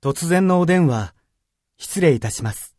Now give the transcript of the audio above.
突然のお電話、失礼いたします。